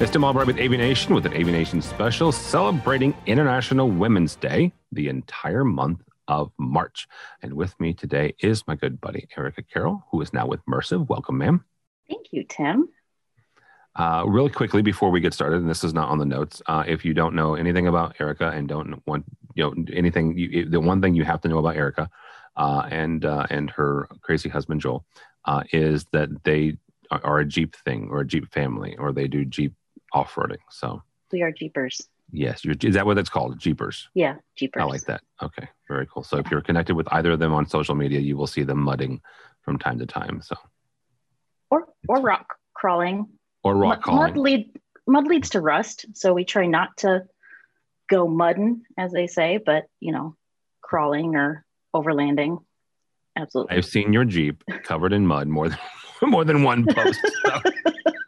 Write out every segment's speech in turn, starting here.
It's Tim Albright with AVNation with an AVNation special celebrating International Women's Day the entire month of March. And with me today is my good buddy Erica Carroll, who is now with Mersive. Welcome, ma'am. Thank you, Tim. Uh, really quickly before we get started, and this is not on the notes, uh, if you don't know anything about Erica and don't want you know anything, you, the one thing you have to know about Erica uh, and uh, and her crazy husband Joel uh, is that they are a Jeep thing or a Jeep family, or they do Jeep off-roading. So we are Jeepers. Yes, is that what it's called? Jeepers. Yeah, Jeepers. I like that. Okay, very cool. So yeah. if you're connected with either of them on social media, you will see them mudding from time to time. So or or rock crawling. Or rock crawling. Mud lead mud leads to rust, so we try not to go mudding, as they say, but you know, crawling or overlanding. Absolutely. I've seen your Jeep covered in mud more than more than one post. So.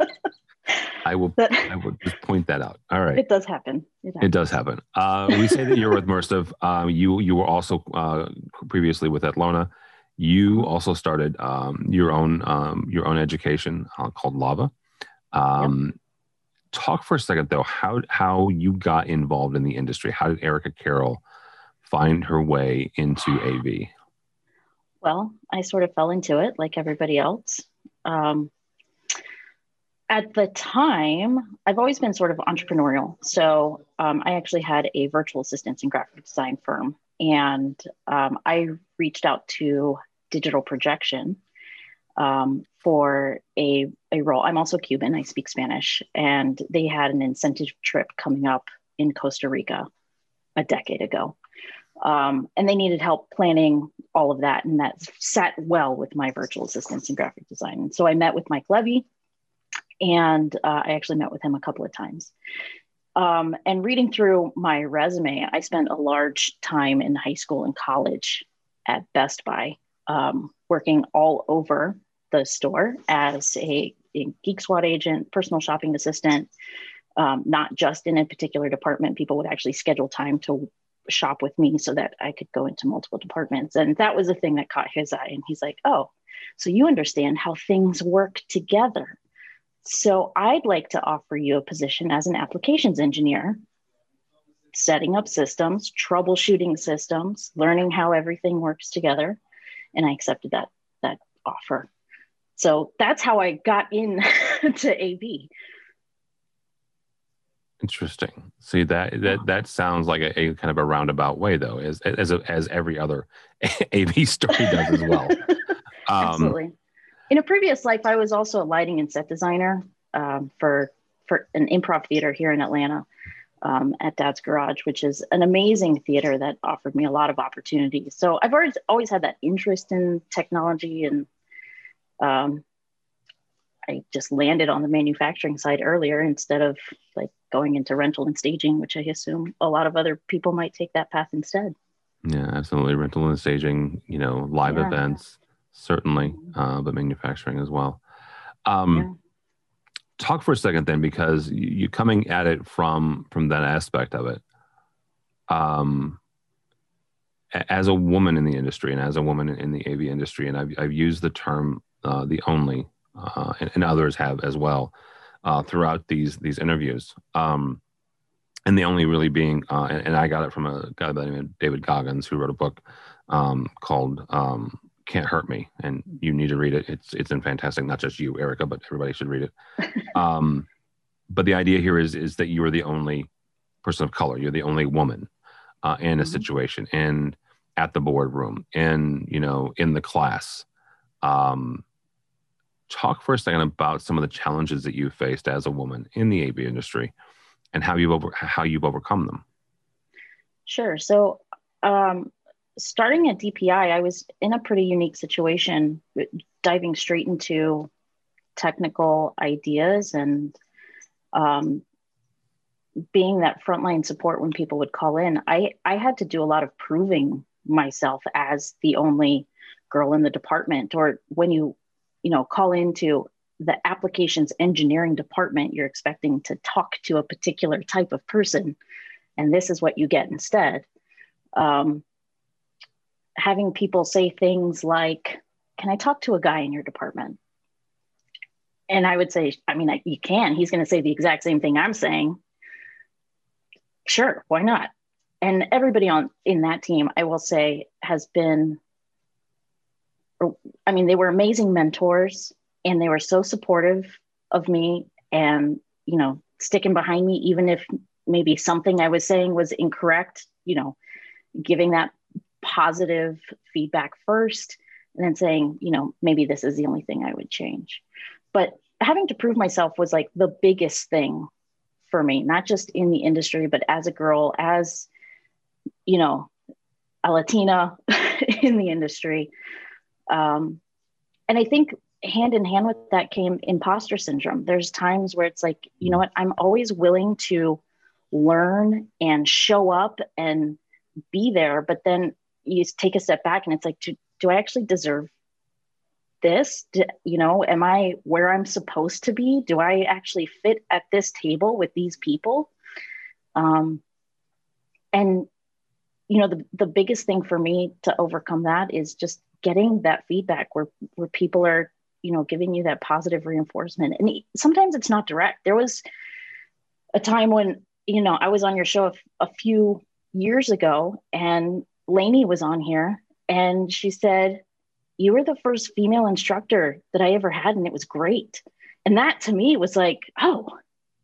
I will. That, I will just point that out. All right. It does happen. It, it does happen. Uh, we say that you're with Mersive. Um, you you were also uh, previously with Atlona. You also started um, your own um, your own education uh, called Lava. Um, yep. Talk for a second though. How how you got involved in the industry? How did Erica Carroll find her way into AV? Well, I sort of fell into it like everybody else. Um, at the time, I've always been sort of entrepreneurial. So um, I actually had a virtual assistance and graphic design firm, and um, I reached out to Digital Projection um, for a, a role. I'm also Cuban, I speak Spanish, and they had an incentive trip coming up in Costa Rica a decade ago. Um, and they needed help planning all of that, and that sat well with my virtual assistance and graphic design. And so I met with Mike Levy, and uh, I actually met with him a couple of times. Um, and reading through my resume, I spent a large time in high school and college at Best Buy, um, working all over the store as a, a Geek Squad agent, personal shopping assistant, um, not just in a particular department. People would actually schedule time to shop with me so that I could go into multiple departments. And that was the thing that caught his eye. And he's like, oh, so you understand how things work together. So I'd like to offer you a position as an applications engineer, setting up systems, troubleshooting systems, learning how everything works together. And I accepted that, that offer. So that's how I got into AV. Interesting. See that that that sounds like a, a, kind of a roundabout way, though, as as as every other AV story does as well. Um, Absolutely in a previous life, I was also a lighting and set designer um, for for an improv theater here in Atlanta um, at Dad's Garage, which is an amazing theater that offered me a lot of opportunities. So I've always always had that interest in technology, and um, I just landed on the manufacturing side earlier instead of like going into rental and staging, which I assume a lot of other people might take that path instead. Yeah, absolutely. Rental and staging, you know, live yeah. events certainly, uh, but manufacturing as well. Um, yeah. Talk for a second then, because you're coming at it from from that aspect of it. Um, as a woman in the industry and as a woman in the AV industry, and I've, I've used the term uh, the only, uh, and, and, others have as well uh, throughout these these interviews. Um, and the only really being, uh, and, and, I got it from a guy by the name of David Goggins who wrote a book um, called um, can't hurt me and you need to read it. It's it's in fantastic not just you erica but everybody should read it. Um, but the idea here is is that you are the only person of color. You're the only woman uh, in a mm-hmm. situation and at the boardroom and you know in the class. Um, talk for a second about some of the challenges that you faced as a woman in the av industry and how you've over how you've overcome them. Sure. So um, starting at DPI, I was in a pretty unique situation, diving straight into technical ideas and um, being that frontline support when people would call in. I, I had to do a lot of proving myself as the only girl in the department, or when you, you know, call into the applications engineering department, you're expecting to talk to a particular type of person, and this is what you get instead. Um, having people say things like, Can I talk to a guy in your department? and I would say, I mean, I, you can. He's going to say the exact same thing I'm saying. Sure, why not? And everybody on in that team, I will say, has been. I mean, they were amazing mentors, and they were so supportive of me, and you know, sticking behind me, even if maybe something I was saying was incorrect. You know, giving that positive feedback first, and then saying, you know, maybe this is the only thing I would change. But having to prove myself was like the biggest thing for me not just in the industry but as a girl as you know a latina in the industry. Um, and i think hand in hand with that came imposter syndrome. There's times where it's like you know what i'm always willing to learn and show up and be there but then you take a step back and it's like do, do i actually deserve this? Do, you know, am I where I'm supposed to be? Do I actually fit at this table with these people? Um, and you know, the the biggest thing for me to overcome that is just getting that feedback where where people are, you know, giving you that positive reinforcement. And sometimes it's not direct. There was a time when you know I was on your show a, a few years ago, and Lainey was on here, and she said you were the first female instructor that I ever had, and it was great. And that to me was like, oh,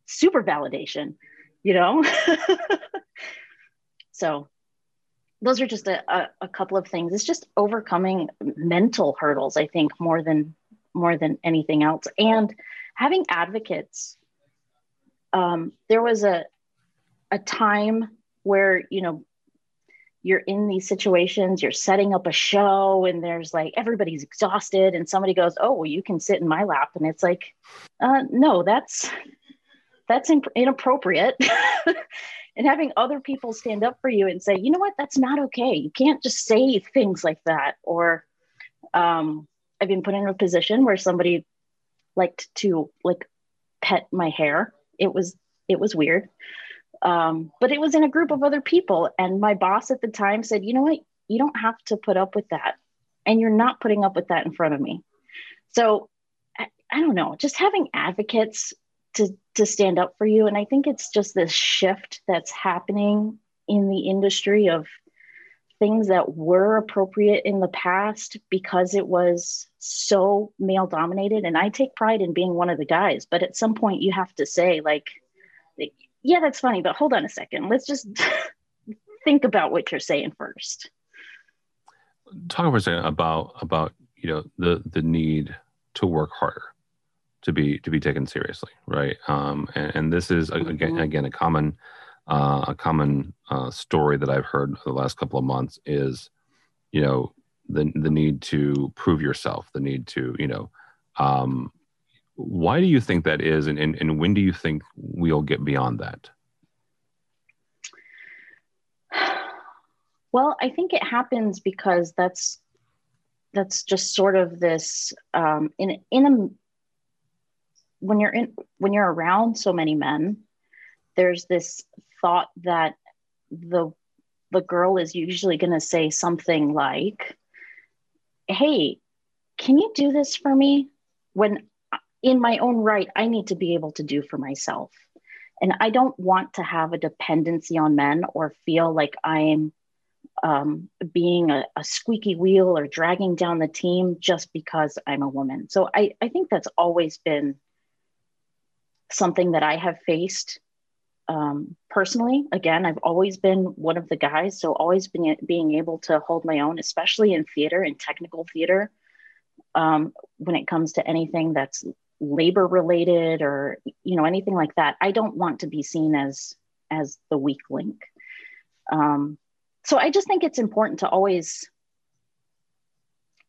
super validation, you know? so those are just a, a, a, couple of things. It's just overcoming mental hurdles, I think, more than more than anything else. And having advocates. Um, there was a a time where, you know, you're in these situations, you're setting up a show, and there's like everybody's exhausted, and somebody goes, "Oh, well, you can sit in my lap," and it's like, uh, no, that's that's inappropriate. and having other people stand up for you and say, you know what, that's not okay. You can't just say things like that. Or um, I've been put in a position where somebody liked to like pet my hair. It was it was weird. Um, but it was in a group of other people. And my boss at the time said, you know what? You don't have to put up with that. And you're not putting up with that in front of me. So I, I don't know, just having advocates to, to stand up for you. And I think it's just this shift that's happening in the industry of things that were appropriate in the past because it was so male dominated. And I take pride in being one of the guys, but at some point you have to say, like, yeah, that's funny, but hold on a second. Let's just think about what you're saying first. Talk for a second about about you know the the need to work harder to be to be taken seriously, right? Um, and, and this is again mm-hmm. again a common uh, a common uh, story that I've heard the last couple of months is you know the the need to prove yourself, the need to you know um, why do you think that is, and, and, and when do you think we'll get beyond that? Well, I think it happens because that's that's just sort of this um, in in a when you're in when you're around so many men, there's this thought that the the girl is usually going to say something like, "Hey, can you do this for me?" When in my own right, I need to be able to do for myself. And I don't want to have a dependency on men or feel like I'm um, being a, a, squeaky wheel or dragging down the team just because I'm a woman. So I, I think that's always been something that I have faced um, personally. Again, I've always been one of the guys, so always been being able to hold my own, especially in theater and technical theater. Um, when it comes to anything that's labor related or you know anything like that i don't want to be seen as as the weak link. Um, so i just think it's important to always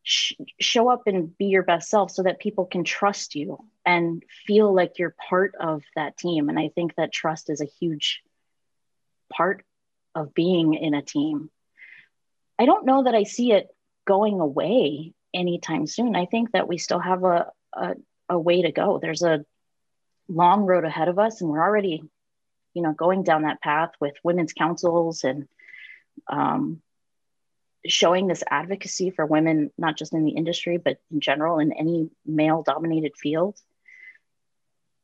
sh- show up and be your best self so that people can trust you and feel like you're part of that team. And i think that trust is a huge part of being in a team. I don't know that i see it going away anytime soon. I think that we still have a, a a way to go. There's a long road ahead of us, and we're already, you know, going down that path with women's councils and um, showing this advocacy for women, not just in the industry, but in general in any male-dominated field.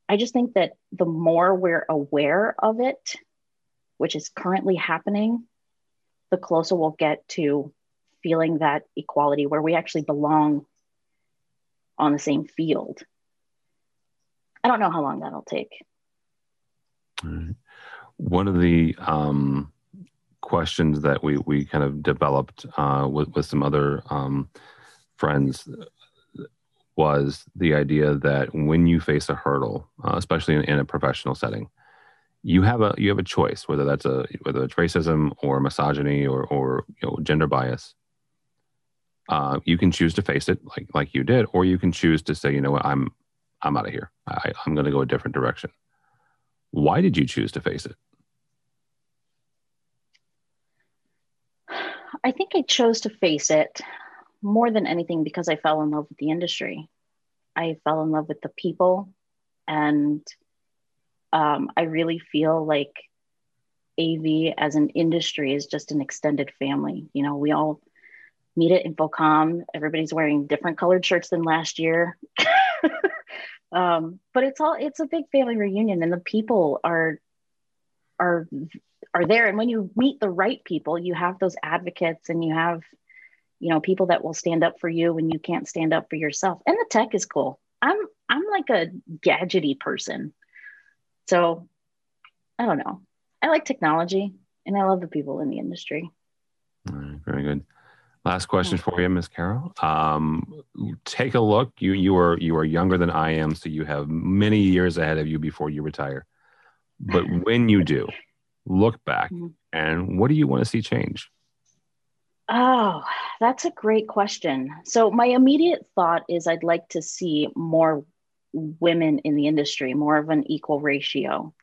I just think that the more we're aware of it, which is currently happening, the closer we'll get to feeling that equality where we actually belong on the same field. I don't know how long that'll take. One of the um, questions that we we kind of developed uh, with with some other um, friends was the idea that when you face a hurdle, uh, especially in, in, a professional setting, you have a you have a choice whether that's a whether it's racism or misogyny or or you know, gender bias. Uh, you can choose to face it like like you did, or you can choose to say, you know what, I'm I'm out of here. I, I'm going to go a different direction. Why did you choose to face it? I think I chose to face it more than anything because I fell in love with the industry. I fell in love with the people, and um, I really feel like AV as an industry is just an extended family. You know, we all meet at InfoComm. Everybody's wearing different colored shirts than last year. um, but it's all it's a big family reunion, and the people are are are there. And when you meet the right people, you have those advocates, and you have you know people that will stand up for you when you can't stand up for yourself. And the tech is cool. I'm i'm like a gadgety person. So i don't know. I like technology and i love the people in the industry. All right, very good last question for you miss Carroll um, take a look you you are you are younger than i am so you have many years ahead of you before you retire but when you do look back mm-hmm. and what do you want to see change Oh, that's a great question. So, my immediate thought is I'd like to see more women in the industry, more of an equal ratio.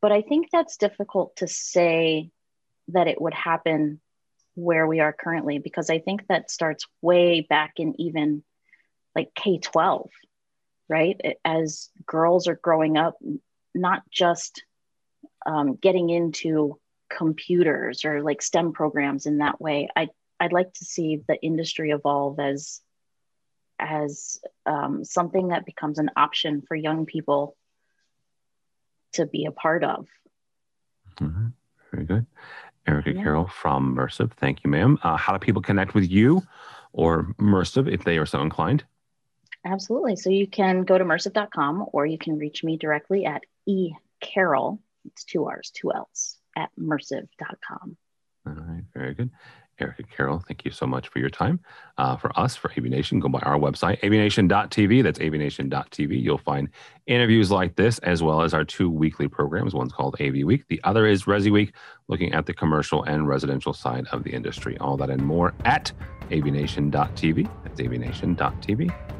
But I think that's difficult to say that it would happen where we are currently because I think that starts way back in even like K 12, right? As girls are growing up, not just um, getting into computers or like STEM programs in that way. I I'd like to see the industry evolve as as um, something that becomes an option for young people to be a part of. Mm-hmm. Very good. Erica yeah. Carroll from Mersive. Thank you, ma'am. Uh, how do people connect with you or Mersive if they are so inclined? Absolutely. So you can go to mersive.com or you can reach me directly at e carroll. It's two R's, two L's at mersive.com. All right, very good. Erica Carroll, thank you so much for your time. Uh, for us, for AVNation, go by our website, avnation.tv. That's avnation.tv. You'll find interviews like this, as well as our two weekly programs. One's called AV Week, the other is Resi Week, looking at the commercial and residential side of the industry. All that and more at avnation.tv. That's avnation.tv.